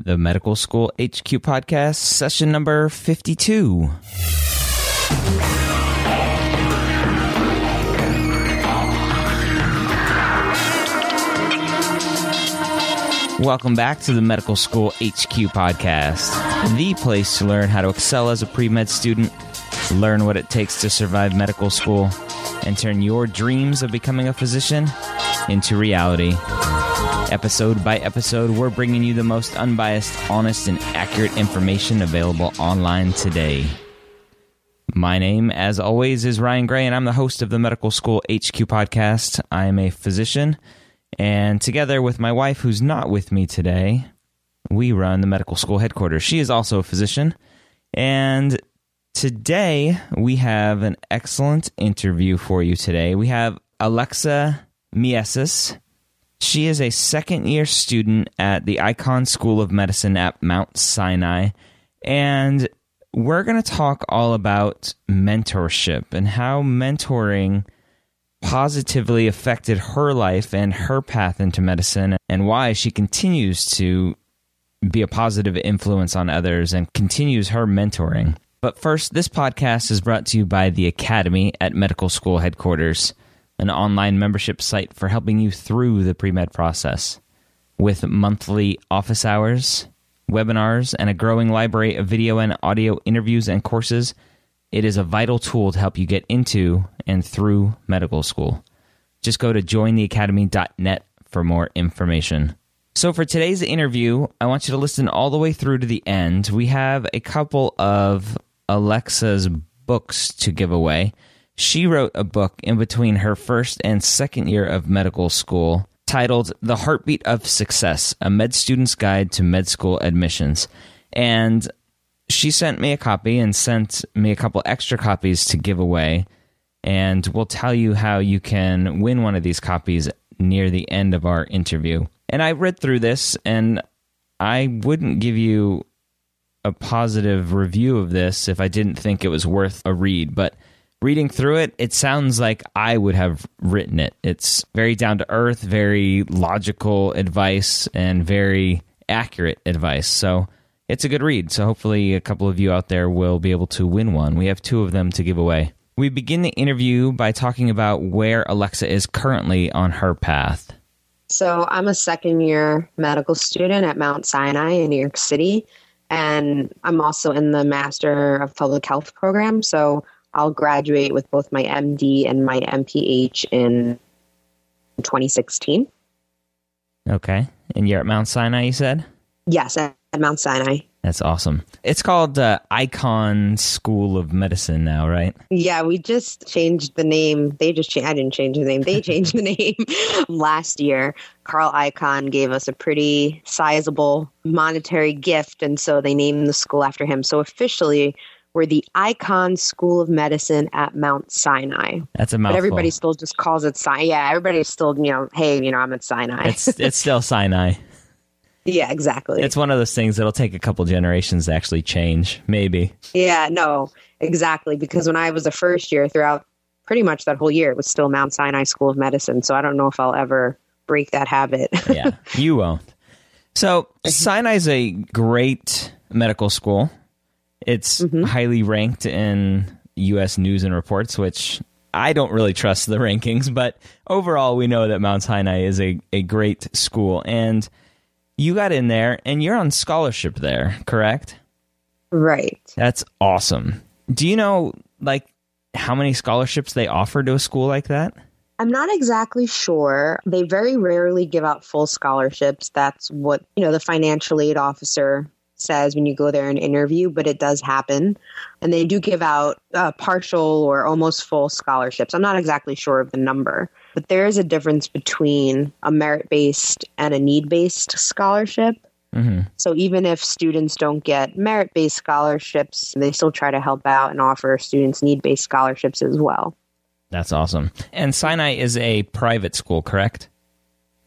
The Medical School HQ podcast, session number 52. Welcome back to the Medical School HQ podcast, the place to learn how to excel as a pre med student, learn what it takes to survive medical school, and turn your dreams of becoming a physician into reality. Episode by episode, we're bringing you the most unbiased, honest, and accurate information available online today. My name, as always, is Ryan Gray, and I'm the host of the Medical School HQ podcast. I am a physician and together with my wife, who's not with me today, we run the medical school headquarters. She is also a physician. And today we have an excellent interview for you today. We have Alexa Mieses. She is a second year student at the Icahn School of Medicine at Mount Sinai. And we're going to talk all about mentorship and how mentoring positively affected her life and her path into medicine and why she continues to be a positive influence on others and continues her mentoring. But first, this podcast is brought to you by the Academy at Medical School Headquarters, an online membership site for helping you through the pre med process. With monthly office hours, webinars, and a growing library of video and audio interviews and courses, it is a vital tool to help you get into and through medical school. Just go to jointheacademy.net for more information. So, for today's interview, I want you to listen all the way through to the end. We have a couple of Alexa's books to give away. She wrote a book in between her first and second year of medical school titled The Heartbeat of Success A Med Student's Guide to Med School Admissions. And she sent me a copy and sent me a couple extra copies to give away. And we'll tell you how you can win one of these copies near the end of our interview. And I read through this and I wouldn't give you a positive review of this if I didn't think it was worth a read. But reading through it, it sounds like I would have written it. It's very down to earth, very logical advice, and very accurate advice. So it's a good read, so hopefully a couple of you out there will be able to win one. We have two of them to give away. We begin the interview by talking about where Alexa is currently on her path. So, I'm a second year medical student at Mount Sinai in New York City, and I'm also in the Master of Public Health program. So, I'll graduate with both my MD and my MPH in 2016. Okay. And you're at Mount Sinai, you said? Yes, at Mount Sinai. That's awesome. It's called uh, Icahn School of Medicine now, right? Yeah, we just changed the name. They just changed. I didn't change the name. They changed the name last year. Carl Icahn gave us a pretty sizable monetary gift, and so they named the school after him. So officially, we're the Icahn School of Medicine at Mount Sinai. That's a mouthful. But everybody still just calls it Sinai. Yeah, everybody still, you know, hey, you know, I'm at Sinai. It's it's still Sinai. Yeah, exactly. It's one of those things that'll take a couple generations to actually change, maybe. Yeah, no, exactly. Because when I was a first year throughout pretty much that whole year, it was still Mount Sinai School of Medicine. So I don't know if I'll ever break that habit. yeah, you won't. So Sinai is a great medical school. It's mm-hmm. highly ranked in U.S. news and reports, which I don't really trust the rankings, but overall, we know that Mount Sinai is a, a great school. And you got in there and you're on scholarship there, correct? Right. That's awesome. Do you know, like, how many scholarships they offer to a school like that? I'm not exactly sure. They very rarely give out full scholarships. That's what, you know, the financial aid officer says when you go there and interview, but it does happen. And they do give out uh, partial or almost full scholarships. I'm not exactly sure of the number, but there is a difference between a merit based and a need based scholarship. Mm-hmm. So even if students don't get merit based scholarships, they still try to help out and offer students need based scholarships as well. That's awesome. And Sinai is a private school, correct?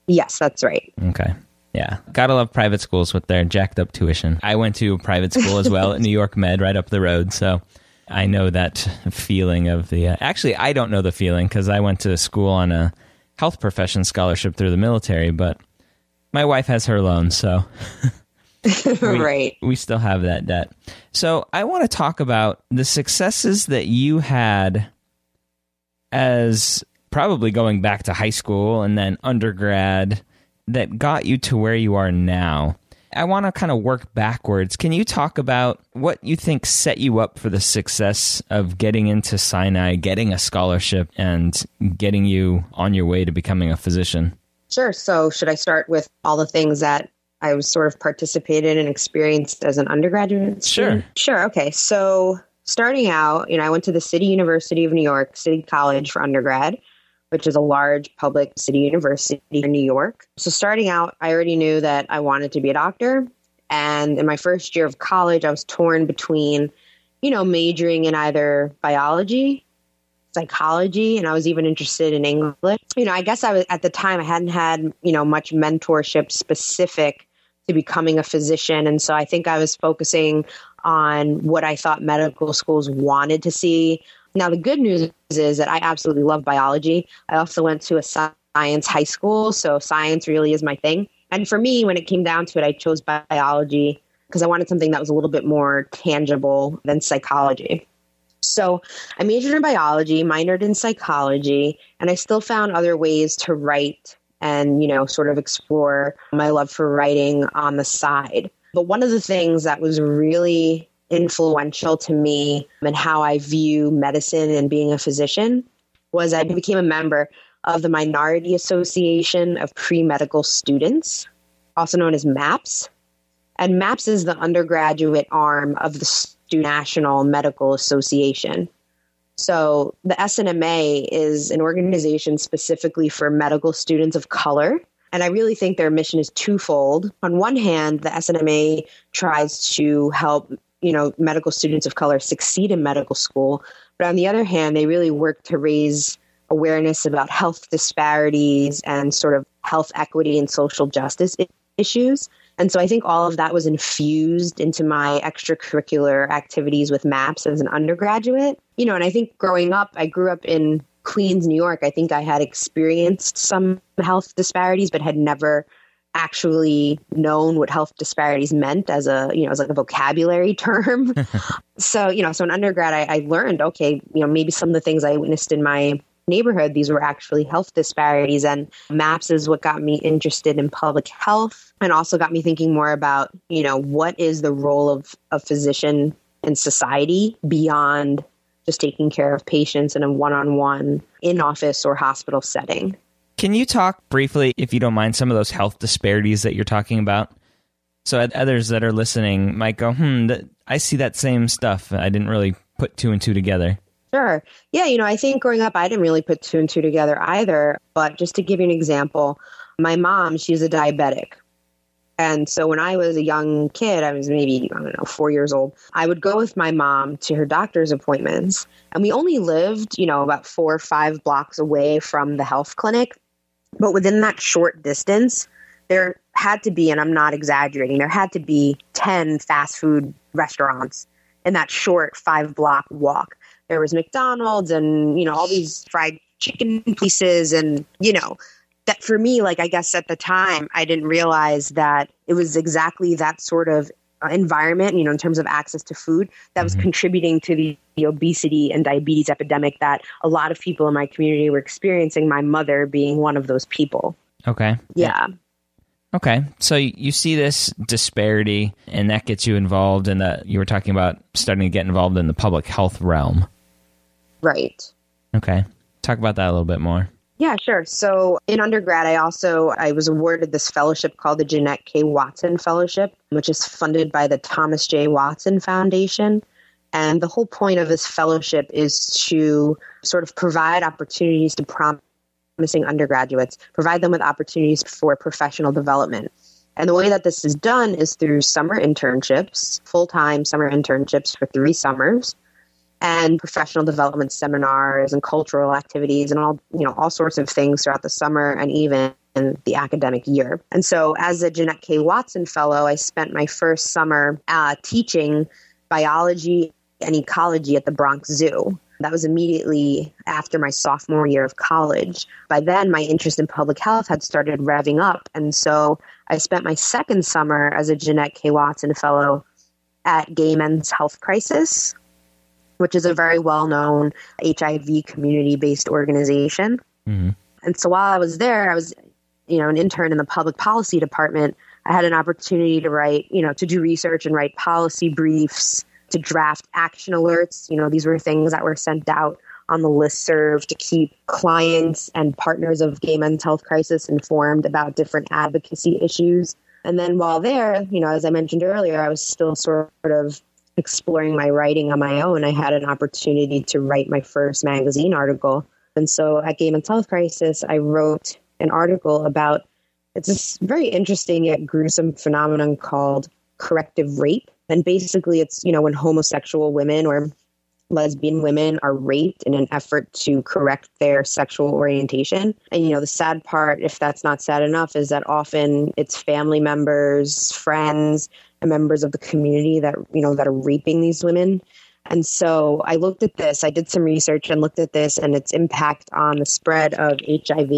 Yes, that's right. Okay. Yeah. Gotta love private schools with their jacked up tuition. I went to a private school as well at New York Med right up the road. So I know that feeling of the. Uh, actually, I don't know the feeling because I went to school on a health profession scholarship through the military, but my wife has her loan. So. we, right. We still have that debt. So I want to talk about the successes that you had as probably going back to high school and then undergrad that got you to where you are now. I want to kind of work backwards. Can you talk about what you think set you up for the success of getting into Sinai, getting a scholarship, and getting you on your way to becoming a physician? Sure. So, should I start with all the things that I was sort of participated in and experienced as an undergraduate? Student? Sure. Sure. Okay. So, starting out, you know, I went to the City University of New York, City College for undergrad, which is a large public city university in New York. So starting out, I already knew that I wanted to be a doctor. And in my first year of college, I was torn between, you know, majoring in either biology, psychology, and I was even interested in English. You know, I guess I was at the time I hadn't had, you know, much mentorship specific to becoming a physician. And so I think I was focusing on what I thought medical schools wanted to see. Now, the good news is that I absolutely love biology. I also went to a science high school, so science really is my thing. And for me, when it came down to it, I chose biology because I wanted something that was a little bit more tangible than psychology. So I majored in biology, minored in psychology, and I still found other ways to write and, you know, sort of explore my love for writing on the side. But one of the things that was really influential to me and how I view medicine and being a physician was I became a member of the Minority Association of Pre Medical Students, also known as MAPS. And MAPS is the undergraduate arm of the National Medical Association. So the SNMA is an organization specifically for medical students of color and I really think their mission is twofold. On one hand, the SNMA tries to help, you know, medical students of color succeed in medical school. But on the other hand, they really work to raise awareness about health disparities and sort of health equity and social justice issues. And so I think all of that was infused into my extracurricular activities with MAPS as an undergraduate. You know, and I think growing up, I grew up in Queens, New York, I think I had experienced some health disparities, but had never actually known what health disparities meant as a you know as like a vocabulary term so you know so in undergrad I, I, learned okay you know maybe some of the things i witnessed in my neighborhood these were actually health disparities and maps is what got me interested in public health and also got me thinking more about you know what is the role of a physician in society beyond just taking care of patients in a one on one in office or hospital setting. Can you talk briefly, if you don't mind, some of those health disparities that you're talking about? So others that are listening might go, hmm, th- I see that same stuff. I didn't really put two and two together. Sure. Yeah, you know, I think growing up, I didn't really put two and two together either. But just to give you an example, my mom, she's a diabetic. And so when I was a young kid, I was maybe, I don't know, four years old, I would go with my mom to her doctor's appointments. And we only lived, you know, about four or five blocks away from the health clinic. But within that short distance, there had to be, and I'm not exaggerating, there had to be 10 fast food restaurants in that short five block walk. there was McDonald's and, you know, all these fried chicken pieces. And, you know, that for me, like, I guess at the time, I didn't realize that it was exactly that sort of environment, you know, in terms of access to food, that was mm-hmm. contributing to the, the, obesity and diabetes epidemic that a lot of people in my community were experiencing. My mother being one of those people. Okay. Yeah. Okay. So you see this disparity, and that gets you involved in the, you were talking about starting to get involved in the public health realm. Right. Okay. Talk about that a little bit more. Yeah, sure. So in undergrad, I also I was awarded this fellowship called the Jeanette K. Watson Fellowship, which is funded by the Thomas J. Watson Foundation. And the whole point of this fellowship is to sort of provide opportunities to promising undergraduates, provide them with opportunities for professional development. And the way that this is done is through summer internships, full time summer internships for three summers and professional development seminars and cultural activities and all you know all sorts of things throughout the summer and even in the academic year. And so, as a Jeanette K. Watson Fellow, I spent my first summer uh, teaching biology and ecology at the Bronx Zoo. That was immediately after my sophomore year of college. By then, my interest in public health had started revving up. And so I spent my second summer as a Jeanette K. Watson Fellow at Gay Men's Health Crisis, which is a very well known HIV community based organization. Mm-hmm. And so while I was there, I was, you know, an intern in the public policy department. I had an opportunity to write, you know, to do research and write policy briefs, to draft action alerts. You know, these were things that were sent out on the list serve to keep clients and partners of gay men's health crisis informed about different advocacy issues. And then while there, you know, as I mentioned earlier, I was still sort of exploring my writing on my own, I had an opportunity to write my first magazine article. And so at Gay Men's Health Crisis, I wrote an article about it's this very interesting yet gruesome phenomenon called corrective rape. And basically, it's, you know, when homosexual women or lesbian women are raped in an effort to correct their sexual orientation. And, you know, the sad part, if that's not sad enough, is that often it's family members, friends, members of the community that you know that are raping these women and so i looked at this i did some research and looked at this and its impact on the spread of hiv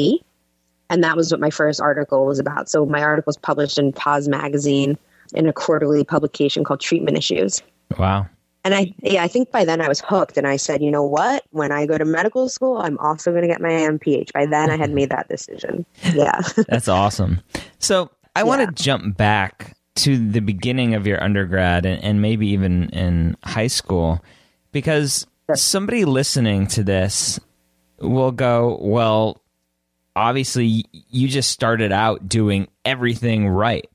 and that was what my first article was about so my article was published in POZ magazine in a quarterly publication called treatment issues wow and I, yeah, I think by then I was hooked, and I said, you know what? When I go to medical school, I'm also going to get my MPH. By then, I had made that decision. Yeah, that's awesome. So I yeah. want to jump back to the beginning of your undergrad and, and maybe even in high school because somebody listening to this will go, well, obviously you just started out doing everything right.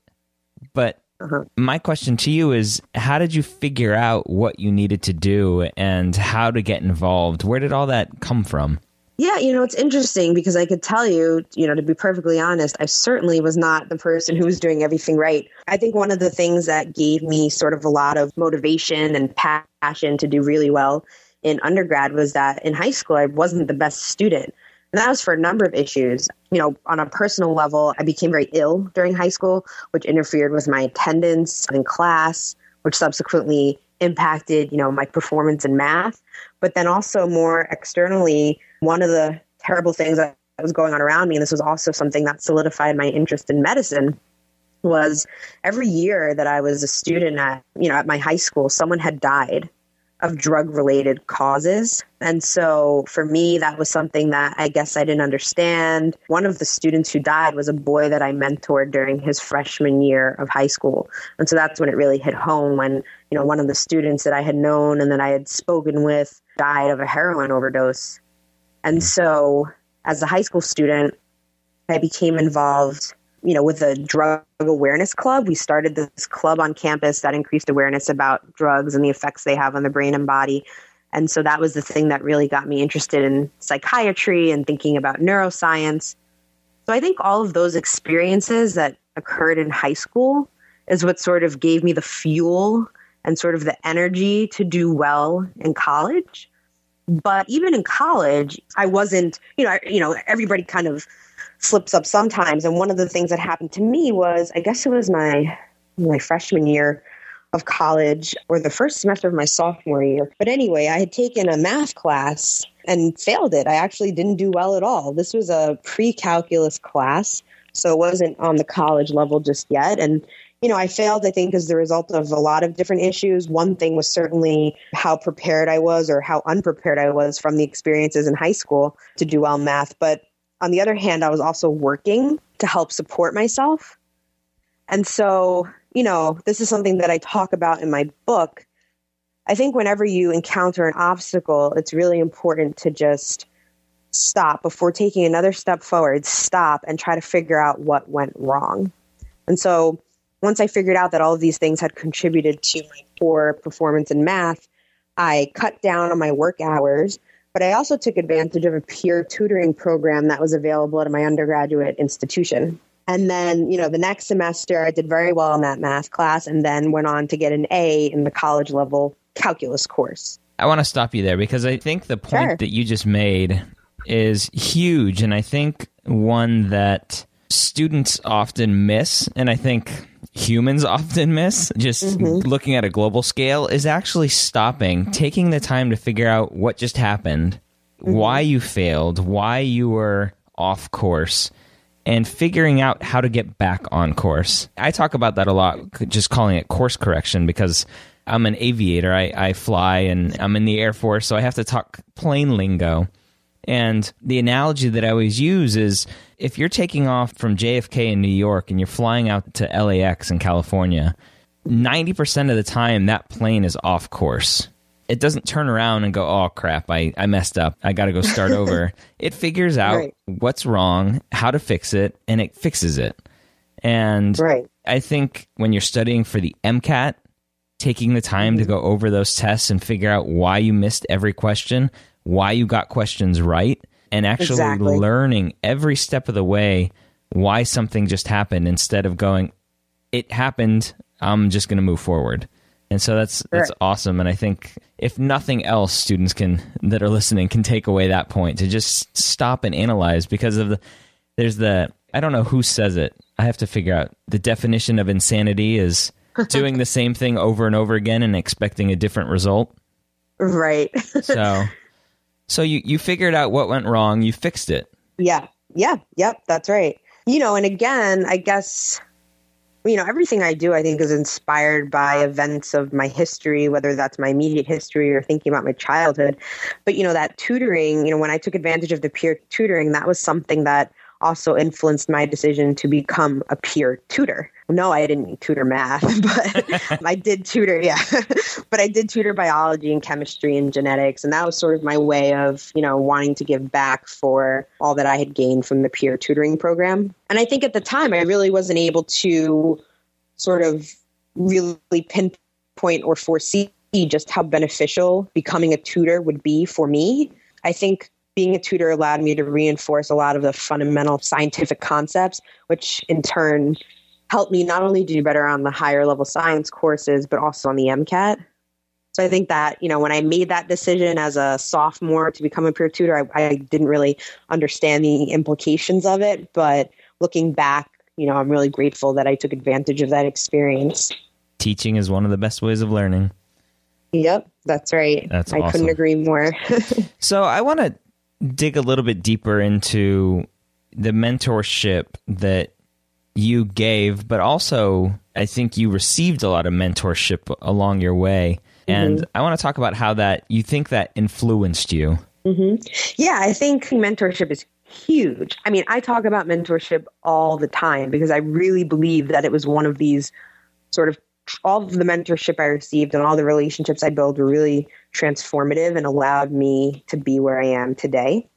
But uh-huh. my question to you is how did you figure out what you needed to do and how to get involved? Where did all that come from? Yeah, you know, it's interesting because I could tell you, you know, to be perfectly honest, I certainly was not the person who was doing everything right. I think one of the things that gave me sort of a lot of motivation and passion to do really well in undergrad was that in high school, I wasn't the best student. And that was for a number of issues. You know, on a personal level, I became very ill during high school, which interfered with my attendance in class, which subsequently impacted, you know, my performance in math. But then also more externally, one of the terrible things that was going on around me, and this was also something that solidified my interest in medicine, was every year that I was a student at, you know, at my high school, someone had died of drug related causes. And so for me, that was something that I guess I didn't understand. One of the students who died was a boy that I mentored during his freshman year of high school. And so that's when it really hit home when, you know, one of the students that I had known and that I had spoken with died of a heroin overdose. And so, as a high school student, I became involved, you know, with a drug awareness club. We started this club on campus that increased awareness about drugs and the effects they have on the brain and body. And so that was the thing that really got me interested in psychiatry and thinking about neuroscience. So I think all of those experiences that occurred in high school is what sort of gave me the fuel and sort of the energy to do well in college. But even in college, I wasn't, you know, I, you know, everybody kind of slips up sometimes. And one of the things that happened to me was, I guess it was my my freshman year, of college or the first semester of my sophomore year. But anyway, I had taken a math class and failed it. I actually didn't do well at all. This was a pre calculus class, so it wasn't on the college level just yet. And you know, I failed, I think, as the result of a lot of different issues. One thing was certainly how prepared I was or how unprepared I was from the experiences in high school to do well math. But on the other hand, I was also working to help support myself. And so, you know, this is something that I talk about in my book. I think whenever you encounter an obstacle, it's really important to just stop before taking another step forward, stop and try to figure out what went wrong. And so, once I figured out that all of these things had contributed to my poor performance in math, I cut down on my work hours, but I also took advantage of a peer tutoring program that was available at my undergraduate institution. And then, you know, the next semester I did very well in that math class and then went on to get an A in the college level calculus course. I want to stop you there because I think the point Sure. that you just made is huge. And I think one that students often miss, and I think humans often miss, just mm-hmm. looking at a global scale, is actually stopping, taking the time to figure out what just happened, mm-hmm. why you failed, why you were off course. And figuring out how to get back on course. I talk about that a lot, just calling it course correction because I'm an aviator. I, I fly and I'm in the Air Force, so I have to talk plane lingo. And the analogy that I always use is if you're taking off from JFK in New York and you're flying out to LAX in California, 90% of the time that plane is off course. It doesn't turn around and go, oh crap, I, I messed up. I got to go start over. It figures out Right. what's wrong, how to fix it, and it fixes it. And Right. I think when you're studying for the MCAT, taking the time to mm-hmm. go over those tests and figure out why you missed every question, why you got questions right, and actually Exactly. learning every step of the way why something just happened instead of going, it happened, I'm just going to move forward. And so that's that's awesome and I think if nothing else students can that are listening can take away that point to just stop and analyze because of the there's the I don't know who says it. I have to figure out the definition of insanity is doing the same thing over and over again and expecting a different result. Right. So so you you figured out what went wrong, you fixed it. Yeah. Yeah. Yep. That's right. You know, and again, I guess, you know, everything I do, I think, is inspired by events of my history, whether that's my immediate history or thinking about my childhood. But, you know, that tutoring, you know, when I took advantage of the peer tutoring, that was something that also influenced my decision to become a peer tutor. No, I didn't tutor math, but I did tutor, yeah. but I did tutor biology and chemistry and genetics. And that was sort of my way of, you know, wanting to give back for all that I had gained from the peer tutoring program. And I think at the time, I really wasn't able to sort of really pinpoint or foresee just how beneficial becoming a tutor would be for me. I think being a tutor allowed me to reinforce a lot of the fundamental scientific concepts, which in turn helped me not only do better on the higher level science courses, but also on the MCAT. So I think that, you know, when I made that decision as a sophomore to become a peer tutor, I, I didn't really understand the implications of it. But looking back, you know, I'm really grateful that I took advantage of that experience. Teaching is one of the best ways of learning. Yep, that's right. That's I awesome. couldn't agree more. So I want to dig a little bit deeper into the mentorship that you gave, but also I think you received a lot of mentorship along your way. Mm-hmm. And I want to talk about how that you think that influenced you. Mm-hmm. Yeah, I think mentorship is huge. I mean, I talk about mentorship all the time because I really believe that it was one of these sort of all of the mentorship I received and all the relationships I built were really transformative and allowed me to be where I am today.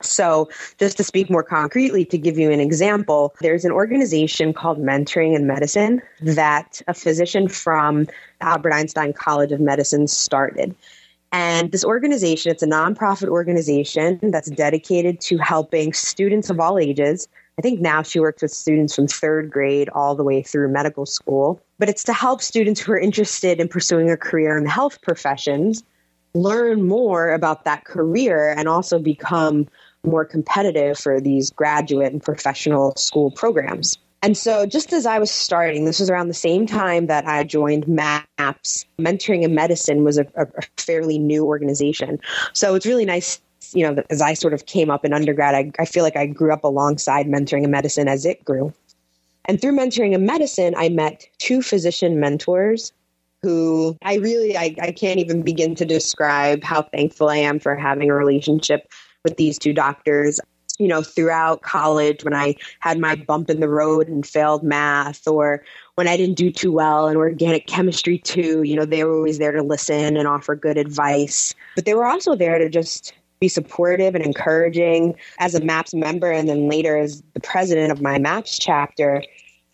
So, just to speak more concretely, to give you an example, there's an organization called Mentoring in Medicine that a physician from Albert Einstein College of Medicine started. And this organization, it's a nonprofit organization that's dedicated to helping students of all ages. I think now she works with students from third grade all the way through medical school. But it's to help students who are interested in pursuing a career in the health professions learn more about that career and also become more competitive for these graduate and professional school programs. And so, just as I was starting, this was around the same time that I joined MAPS. Mentoring in Medicine was a, a fairly new organization. So, it's really nice, you know, as I sort of came up in undergrad, I, I feel like I grew up alongside Mentoring in Medicine as it grew. And through Mentoring in Medicine, I met two physician mentors who I really I, I can't even begin to describe how thankful I am for having a relationship with these two doctors. You know, throughout college, when I had my bump in the road and failed math, or when I didn't do too well in organic chemistry too, you know, they were always there to listen and offer good advice. But they were also there to just be supportive and encouraging. As a MAPS member, and then later as the president of my MAPS chapter,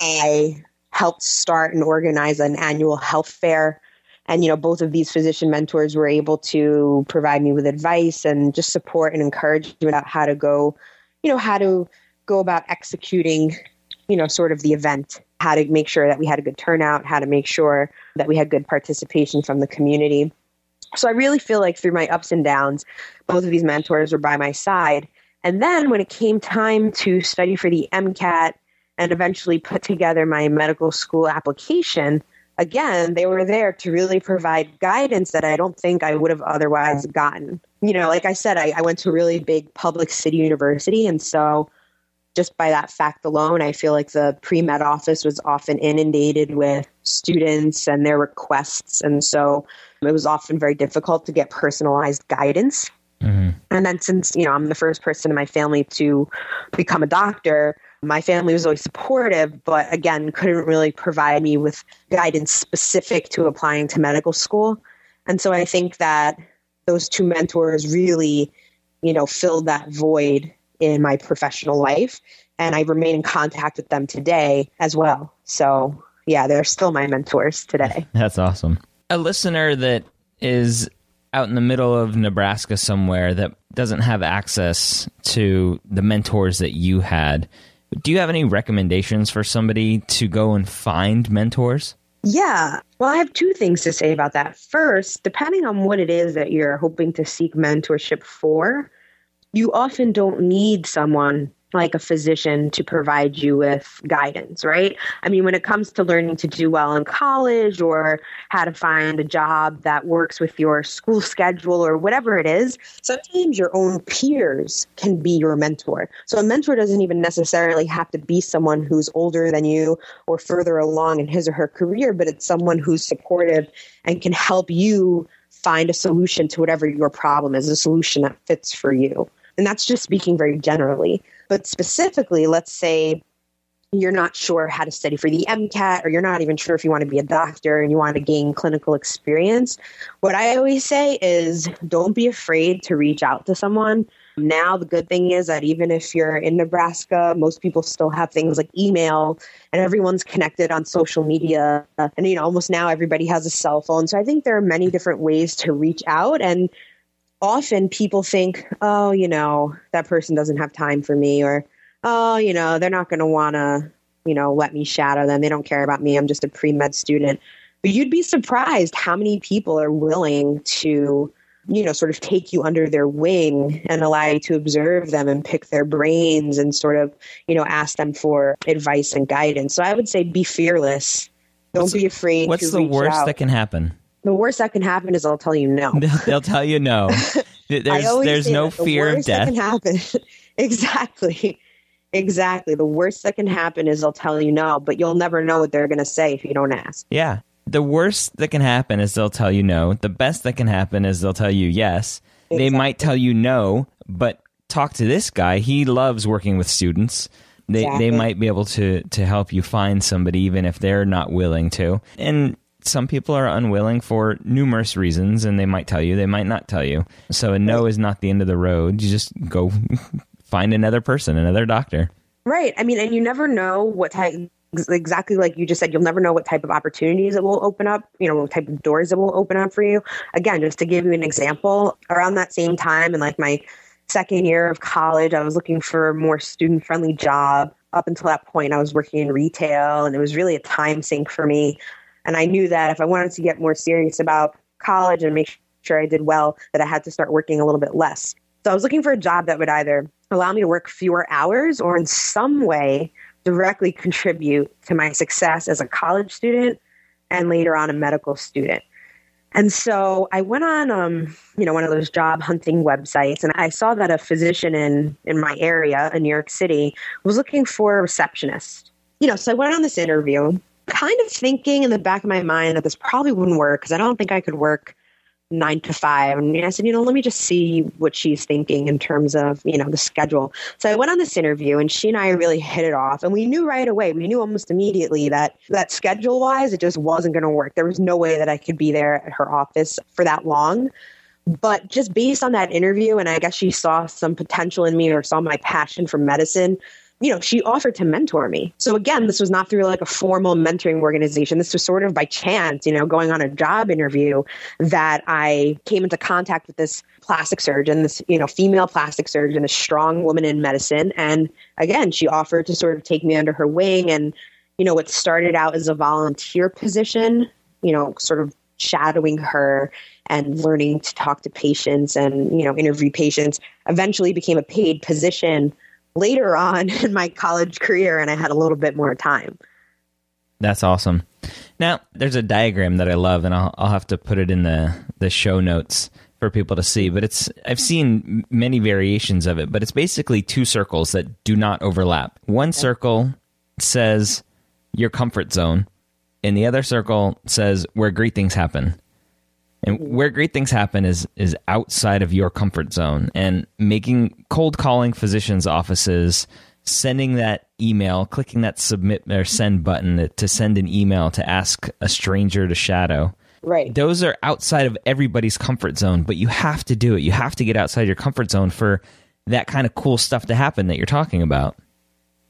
I helped start and organize an annual health fair. And, you know, both of these physician mentors were able to provide me with advice and just support and encourage me about how to go, you know, how to go about executing, you know, sort of the event, how to make sure that we had a good turnout, how to make sure that we had good participation from the community. So I really feel like through my ups and downs, both of these mentors were by my side. And then when it came time to study for the MCAT and eventually put together my medical school application, again, they were there to really provide guidance that I don't think I would have otherwise gotten. You know, like I said, I, I went to a really big public city university. And so just by that fact alone, I feel like the pre med office was often inundated with students and their requests. And so it was often very difficult to get personalized guidance. Mm-hmm. And then, since you know, I'm the first person in my family to become a doctor, my family was always supportive, but again, couldn't really provide me with guidance specific to applying to medical school. And so I think that those two mentors really, you know, filled that void in my professional life. And I remain in contact with them today as well. So, yeah, they're still my mentors today. That's awesome. A listener that is out in the middle of Nebraska somewhere that doesn't have access to the mentors that you had do you have any recommendations for somebody to go and find mentors? Yeah. Well, I have two things to say about that. First, depending on what it is that you're hoping to seek mentorship for, you often don't need someone like a physician to provide you with guidance, right? I mean, when it comes to learning to do well in college or how to find a job that works with your school schedule or whatever it is, sometimes your own peers can be your mentor. So a mentor doesn't even necessarily have to be someone who's older than you or further along in his or her career, but it's someone who's supportive and can help you find a solution to whatever your problem is, a solution that fits for you. And that's just speaking very generally. But specifically, let's say you're not sure how to study for the MCAT, or you're not even sure if you want to be a doctor and you want to gain clinical experience. What I always say is don't be afraid to reach out to someone. Now, the good thing is that even if you're in Nebraska, most people still have things like email and everyone's connected on social media. And, you know, almost now everybody has a cell phone. So I think there are many different ways to reach out. And often people think, oh, you know, that person doesn't have time for me, or oh, you know, they're not going to want to, you know, let me shadow them. They don't care about me. I'm just a pre med student. But you'd be surprised how many people are willing to, you know, sort of take you under their wing and allow you to observe them and pick their brains and sort of, you know, ask them for advice and guidance. So I would say be fearless. Don't what's, be afraid. What's the worst out. that can happen? The worst that can happen is they'll tell you no. They'll tell you no. There's there's no fear of death. That can happen. exactly. Exactly. The worst that can happen is they'll tell you no, but you'll never know what they're going to say if you don't ask. Yeah. The worst that can happen is they'll tell you no. The best that can happen is they'll tell you yes. Exactly. They might tell you no, but talk to this guy. He loves working with students. They exactly. they might be able to to help you find somebody even if they're not willing to. And some people are unwilling for numerous reasons and they might tell you, they might not tell you. So a no is not the end of the road. You just go find another person, another doctor. Right. I mean, and you never know what type exactly like you just said you'll never know what type of opportunities it will open up you know what type of doors it will open up for you again just to give you an example around that same time in like my second year of college i was looking for a more student friendly job up until that point i was working in retail and it was really a time sink for me and I knew that if I wanted to get more serious about college and make sure I did well, that I had to start working a little bit less. So I was looking for a job that would either allow me to work fewer hours or in some way directly contribute to my success as a college student and later on a medical student. And so I went on, um, you know, one of those job hunting websites, and I saw that a physician in in my area in New York City was looking for a receptionist. You know, so I went on this interview, kind of thinking in the back of my mind that this probably wouldn't work because I don't think I could work nine to five. And I said, you know, let me just see what she's thinking in terms of, you know, the schedule. So I went on this interview and she and I really hit it off. And we knew right away, we knew almost immediately that that schedule wise, it just wasn't going to work. There was no way that I could be there at her office for that long. But just based on that interview, and I guess she saw some potential in me or saw my passion for medicine, you know, she offered to mentor me. So again, this was not through like a formal mentoring organization. This was sort of by chance, you know, going on a job interview that I came into contact with this plastic surgeon, this, you know, female plastic surgeon, a strong woman in medicine. And again, she offered to sort of take me under her wing. And, you know, what started out as a volunteer position, you know, sort of shadowing her and learning to talk to patients and, you know, interview patients eventually became a paid position later on in my college career and I had a little bit more time. That's awesome. Now, there's a diagram that I love, and I'll, I'll have to put it in the, the show notes for people to see. But it's I've seen many variations of it, but it's basically two circles that do not overlap. One circle says your comfort zone, and the other circle says where great things happen. And where great things happen is is outside of your comfort zone and making cold calling physicians offices, sending that email, clicking that submit or send button to send an email to ask a stranger to shadow. Right. Those are outside of everybody's comfort zone, but you have to do it. You have to get outside your comfort zone for that kind of cool stuff to happen that you're talking about.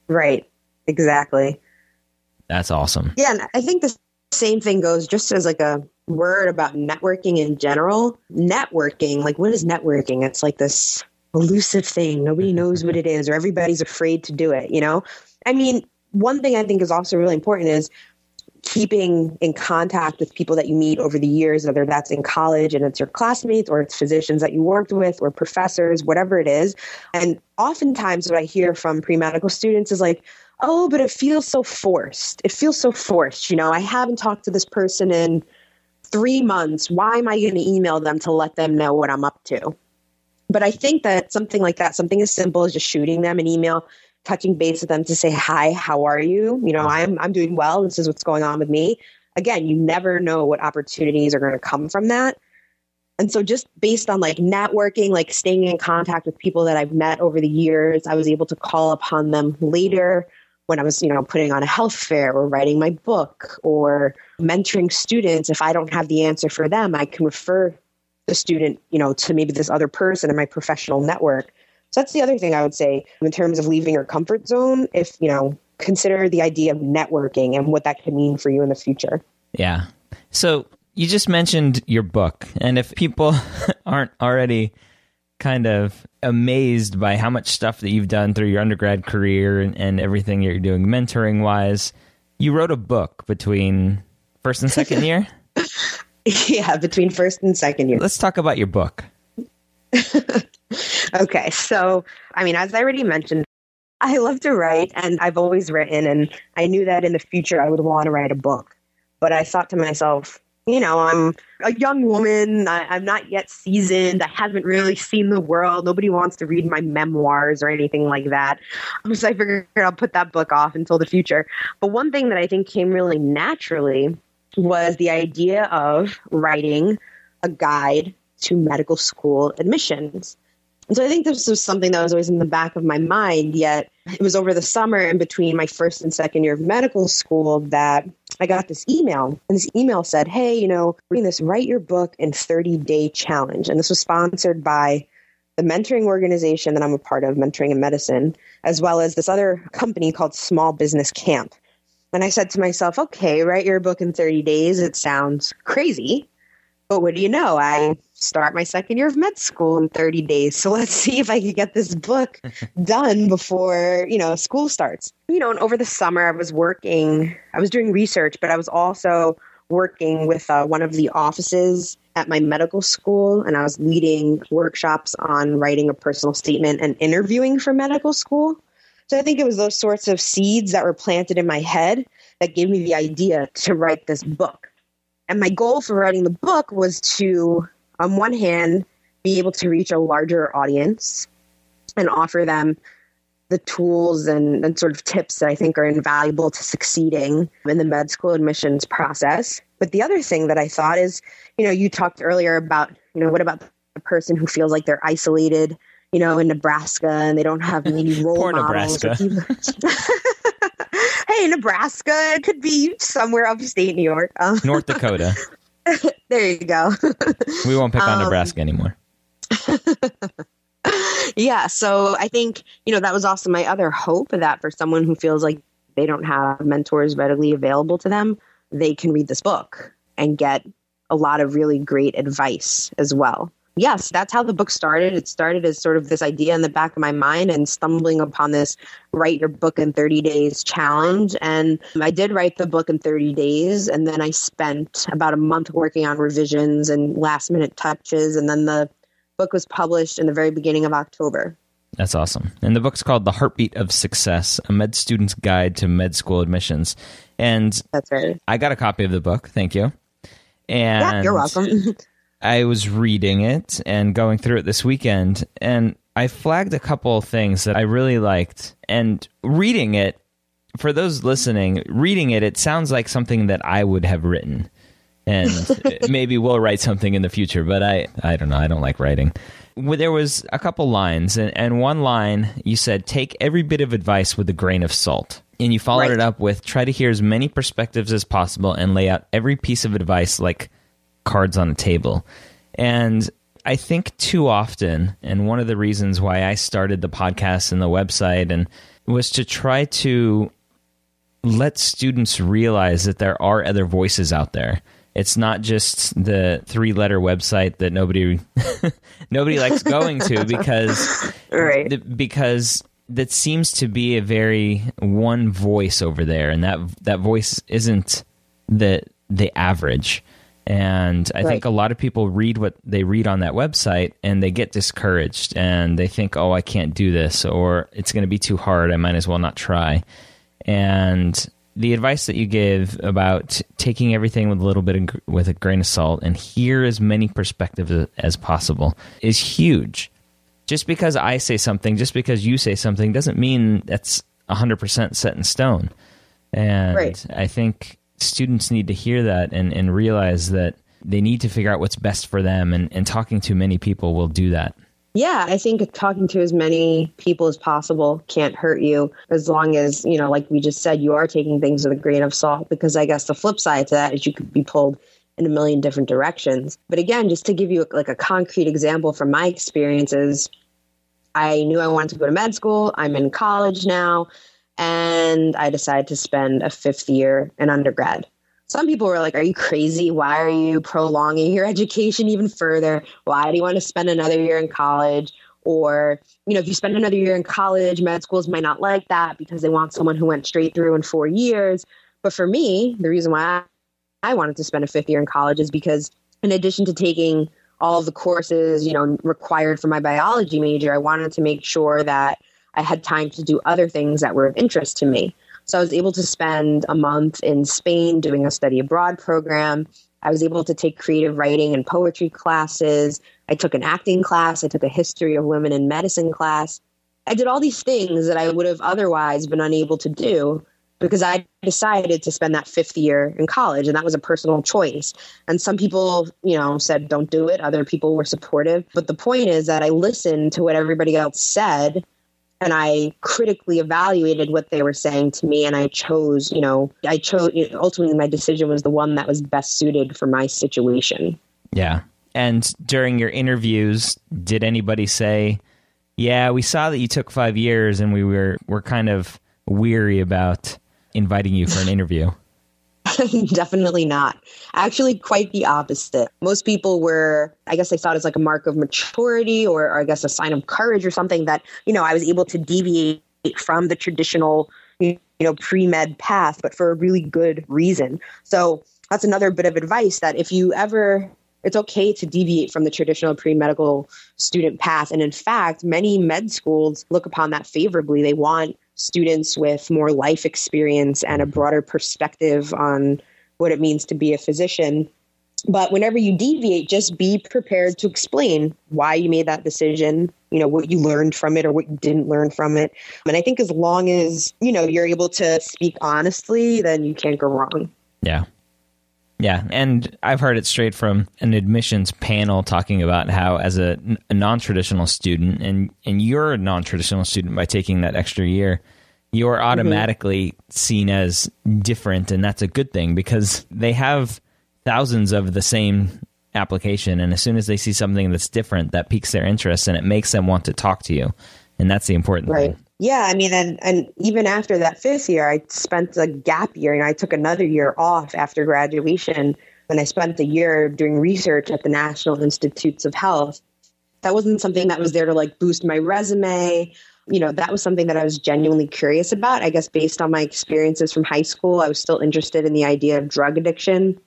Right. Exactly. That's awesome. Yeah, and I think the same thing goes just as like a word about networking in general. Networking, like what is networking? It's like this elusive thing. Nobody knows what it is, or everybody's afraid to do it, you know? I mean, one thing I think is also really important is keeping in contact with people that you meet over the years, whether that's in college and it's your classmates or it's physicians that you worked with or professors, whatever it is. And oftentimes, what I hear from pre medical students is like, oh, but it feels so forced. It feels so forced. You know, I haven't talked to this person in three months. Why am I going to email them to let them know what I'm up to? But I think that something like that, something as simple as just shooting them an email, touching base with them to say, hi, how are you? You know, I'm, I'm doing well. This is what's going on with me. Again, you never know what opportunities are going to come from that. And so just based on like networking, like staying in contact with people that I've met over the years, I was able to call upon them later when I was, you know, putting on a health fair or writing my book or mentoring students. If I don't have the answer for them, I can refer the student, you know, to maybe this other person in my professional network. So that's the other thing I would say in terms of leaving your comfort zone. If, you know, consider the idea of networking and what that could mean for you in the future. Yeah. So you just mentioned your book. And if people aren't already kind of amazed by how much stuff that you've done through your undergrad career and, and everything you're doing mentoring wise. You wrote a book between first and second year? yeah, between first and second year. Let's talk about your book. okay, so I mean, as I already mentioned, I love to write and I've always written, and I knew that in the future I would want to write a book. But I thought to myself, you know, I'm a young woman. I, am not yet seasoned. I haven't really seen the world. Nobody wants to read my memoirs or anything like that. So I figured I'll put that book off until the future. But one thing that I think came really naturally was the idea of writing a guide to medical school admissions. And so I think this was something that was always in the back of my mind, yet it was over the summer in between my first and second year of medical school that I got this email. And this email said, Hey, you know, reading this Write Your Book in 30 Day Challenge. And this was sponsored by the mentoring organization that I'm a part of, Mentoring in Medicine, as well as this other company called Small Business Camp. And I said to myself, okay, write your book in 30 days. It sounds crazy. But what do you know? I start my second year of med school in 30 days. So let's see if I can get this book done before, you know, school starts. You know, and over the summer I was working, I was doing research, but I was also working with uh, one of the offices at my medical school and I was leading workshops on writing a personal statement and interviewing for medical school. So I think it was those sorts of seeds that were planted in my head that gave me the idea to write this book. And my goal for writing the book was to, on one hand, be able to reach a larger audience and offer them the tools and, and sort of tips that I think are invaluable to succeeding in the med school admissions process. But the other thing that I thought is, you know, you talked earlier about, you know, what about the person who feels like they're isolated, you know, in Nebraska and they don't have any role Poor models. Nebraska. hey, Nebraska, it could be somewhere upstate New York. Um, North Dakota. there you go. We won't pick on Um, Nebraska anymore. yeah, so I think, you know, that was also my other hope that for someone who feels like they don't have mentors readily available to them, they can read this book and get a lot of really great advice as well. Yes, that's how the book started. It started as sort of this idea in the back of my mind and stumbling upon this write your book in 30 days challenge. And I did write the book in 30 days. And then I spent about a month working on revisions and last minute touches. And then the book was published in the very beginning of October. That's awesome. And the book's called The Heartbeat of Success A Med Student's Guide to Med School Admissions. And That's right. I got a copy of the book. Thank you. And Yeah, you're welcome. I was reading it and going through it this weekend, and I flagged a couple of things that I really liked. And reading it, for those listening, reading it, it sounds like something that I would have written. And maybe we'll write something in the future, but I, I don't know. I don't like writing. There was a couple lines, and, and one line you said, take every bit of advice with a grain of salt. And you followed Right. it up with try to hear as many perspectives as possible and lay out every piece of advice like cards on a table. And I think too often, and one of the reasons why I started the podcast and the website and was to try to let students realize that there are other voices out there. It's not just the three letter website that nobody nobody likes going to because right. th- because that seems to be a very one voice over there, and that that voice isn't the the average. And I think a lot of people read what they read on that website, and they get discouraged, and they think, "Oh, I can't do this," or "It's going to be too hard. I might as well not try." And the advice that you give about taking everything with a little bit of, with a grain of salt and hear as many perspectives as possible is huge just because I say something, just because you say something, doesn't mean that's 100% set in stone. And Right. I think students need to hear that and, and realize that they need to figure out what's best for them, and, and talking to many people will do that. Yeah, I think talking to as many people as possible can't hurt you as long as, you know, like we just said, you are taking things with a grain of salt. Because I guess the flip side to that is you could be pulled in a million different directions. But again, just to give you like a concrete example from my experiences, I knew I wanted to go to med school. I'm in college now, and I decided to spend a fifth year in undergrad. Some people were like, Are you crazy? Why are you prolonging your education even further? Why do you want to spend another year in college? Or, you know, if you spend another year in college, med schools might not like that because they want someone who went straight through in four years. But for me, the reason why I wanted to spend a fifth year in college is because, in addition to taking all of the courses, you know, required for my biology major, I wanted to make sure that I had time to do other things that were of interest to me. So I was able to spend a month in Spain doing a study abroad program. I was able to take creative writing and poetry classes. I took an acting class. I took a history of women in medicine class. I did all these things that I would have otherwise been unable to do because I decided to spend that fifth year in college, and that was a personal choice. And some people, you know, said don't do it. Other people were supportive. But the point is that I listened to what everybody else said, and I critically evaluated what they were saying to me, and I chose, you know, I chose. Ultimately, my decision was the one that was best suited for my situation. Yeah. And during your interviews, did anybody say, "Yeah, we saw that you took 5 years and we were we're kind of weary about inviting you for an interview?" Definitely not. Actually, quite the opposite. Most people were, I guess they thought it's like a mark of maturity or, or I guess a sign of courage or something that, you know, I was able to deviate from the traditional, you know, pre med path, but for a really good reason. So that's another bit of advice that if you ever, it's okay to deviate from the traditional pre medical student path. And in fact, many med schools look upon that favorably. They want students with more life experience and a mm-hmm. broader perspective on what it means to be a physician. But whenever you deviate, just be prepared to explain why you made that decision, you know, what you learned from it or what you didn't learn from it. And I think as long as, you know, you're able to speak honestly, then you can't go wrong. Yeah. Yeah, and I've heard it straight from an admissions panel talking about how, as a, a non-traditional student, and and you're a non-traditional student by taking that extra year, you're mm-hmm. automatically mm-hmm. seen as different, and that's a good thing because they have thousands of the same application, and as soon as they see something that's different, that piques their interest, and it makes them want to talk to you, and that's the important right. thing. Yeah, I mean, and, and even after that fifth year, I spent a gap year and I took another year off after graduation. And I spent a year doing research at the National Institutes of Health. That wasn't something that was there to like boost my resume. You know, that was something that I was genuinely curious about. I guess based on my experiences from high school, I was still interested in the idea of drug addiction.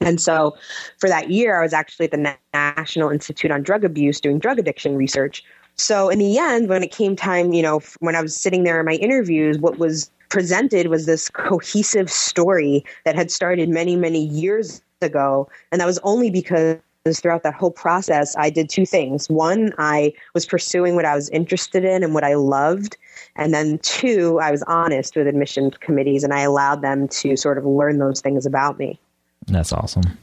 And so for that year, I was actually at the National Institute on Drug Abuse doing drug addiction research so in the end, when it came time, you know, when I was sitting there in my interviews, what was presented was this cohesive story that had started many, many years ago. And that was only because throughout that whole process, I did two things. One, I was pursuing what I was interested in and what I loved. And then two, I was honest with admission committees and I allowed them to sort of learn those things about me. That's awesome.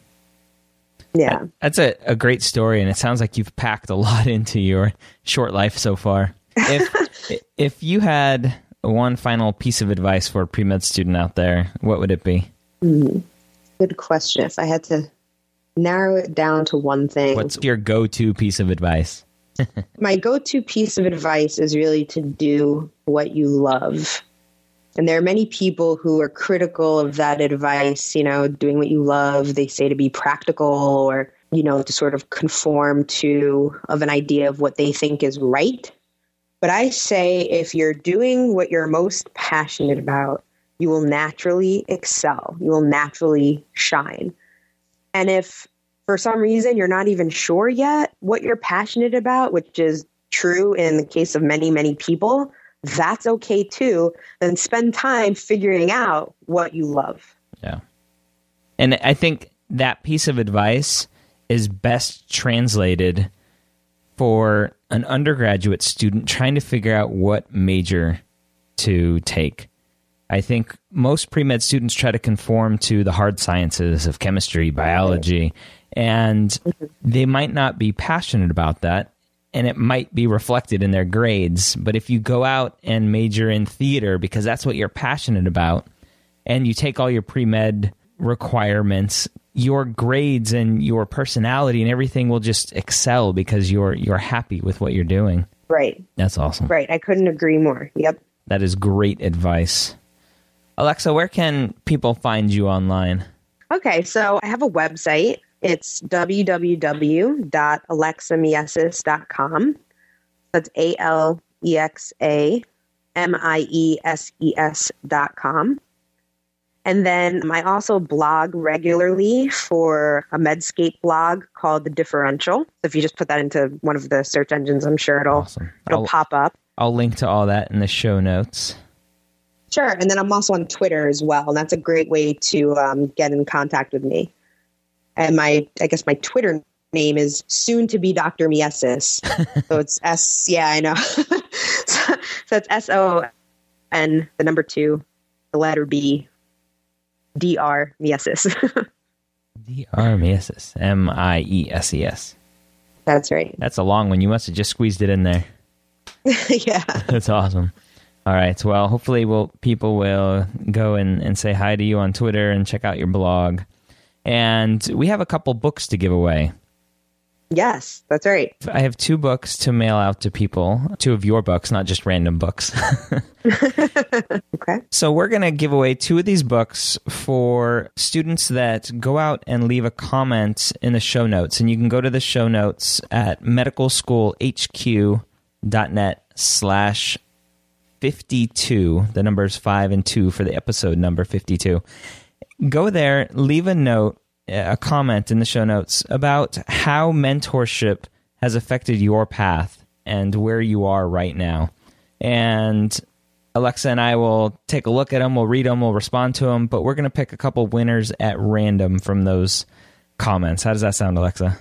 Yeah. That's a, a great story, and it sounds like you've packed a lot into your short life so far. If, if you had one final piece of advice for a pre med student out there, what would it be? Mm, good question. If I had to narrow it down to one thing, what's your go to piece of advice? My go to piece of advice is really to do what you love. And there are many people who are critical of that advice, you know, doing what you love. They say to be practical or, you know, to sort of conform to of an idea of what they think is right. But I say if you're doing what you're most passionate about, you will naturally excel. You will naturally shine. And if for some reason you're not even sure yet what you're passionate about, which is true in the case of many, many people, that's okay too. Then spend time figuring out what you love. Yeah. And I think that piece of advice is best translated for an undergraduate student trying to figure out what major to take. I think most pre med students try to conform to the hard sciences of chemistry, biology, and mm-hmm. they might not be passionate about that and it might be reflected in their grades. But if you go out and major in theater because that's what you're passionate about, and you take all your pre med requirements, your grades and your personality and everything will just excel because you're you're happy with what you're doing. Right. That's awesome. Right. I couldn't agree more. Yep. That is great advice. Alexa, where can people find you online? Okay, so I have a website it's www.alexamieses.com. That's A L E X A M I E S E S dot com. And then I also blog regularly for a Medscape blog called The Differential. So if you just put that into one of the search engines, I'm sure it'll awesome. it'll I'll, pop up. I'll link to all that in the show notes. Sure, and then I'm also on Twitter as well, and that's a great way to um, get in contact with me and my I guess my Twitter name is soon to be Dr. Mieses. so it's S yeah, I know. so, so it's S O N the number 2 the letter B D R Mieses. D R Mieses. M I E S E S. That's right. That's a long one. You must have just squeezed it in there. yeah. That's awesome. All right. Well, hopefully, we'll people will go and, and say hi to you on Twitter and check out your blog. And we have a couple books to give away. Yes, that's right. I have two books to mail out to people, two of your books, not just random books. okay. So we're going to give away two of these books for students that go out and leave a comment in the show notes. And you can go to the show notes at medicalschoolhq.net slash 52. The numbers 5 and 2 for the episode number 52 go there, leave a note, a comment in the show notes about how mentorship has affected your path and where you are right now. And Alexa and I will take a look at them, we'll read them, we'll respond to them, but we're going to pick a couple winners at random from those comments. How does that sound, Alexa?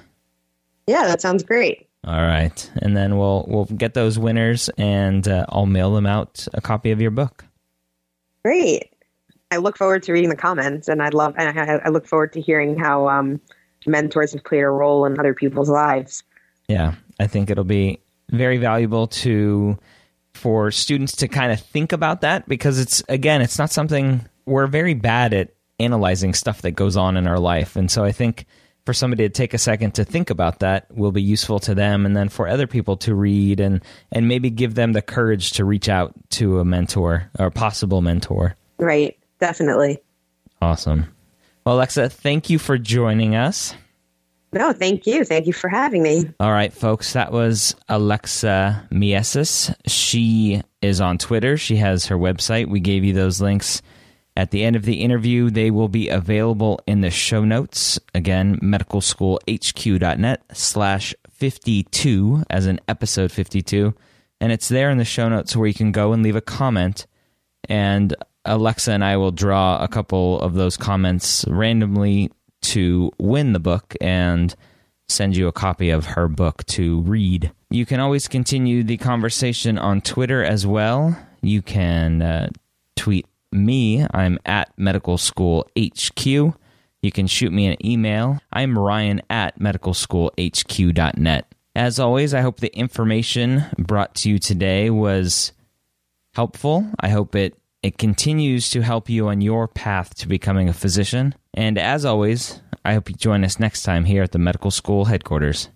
Yeah, that sounds great. All right, and then we'll we'll get those winners, and uh, I'll mail them out a copy of your book. Great. I look forward to reading the comments, and I'd love. And I, I look forward to hearing how um, mentors have played a role in other people's lives. Yeah, I think it'll be very valuable to for students to kind of think about that because it's again, it's not something we're very bad at analyzing stuff that goes on in our life, and so I think for somebody to take a second to think about that will be useful to them and then for other people to read and and maybe give them the courage to reach out to a mentor or a possible mentor right definitely. Awesome. Well alexa thank you for joining us. No thank you. Thank you for having me. All right folks that was alexa mieses she is on twitter. She has her website. We gave you those links. At the end of the interview, they will be available in the show notes. Again, medicalschoolhq.net slash 52 as in episode 52. And it's there in the show notes where you can go and leave a comment. And Alexa and I will draw a couple of those comments randomly to win the book and send you a copy of her book to read. You can always continue the conversation on Twitter as well. You can uh, tweet me, I'm at Medical School HQ. You can shoot me an email. I'm Ryan at medicalschoolhq.net. As always, I hope the information brought to you today was helpful. I hope it, it continues to help you on your path to becoming a physician. And as always, I hope you join us next time here at the medical school headquarters.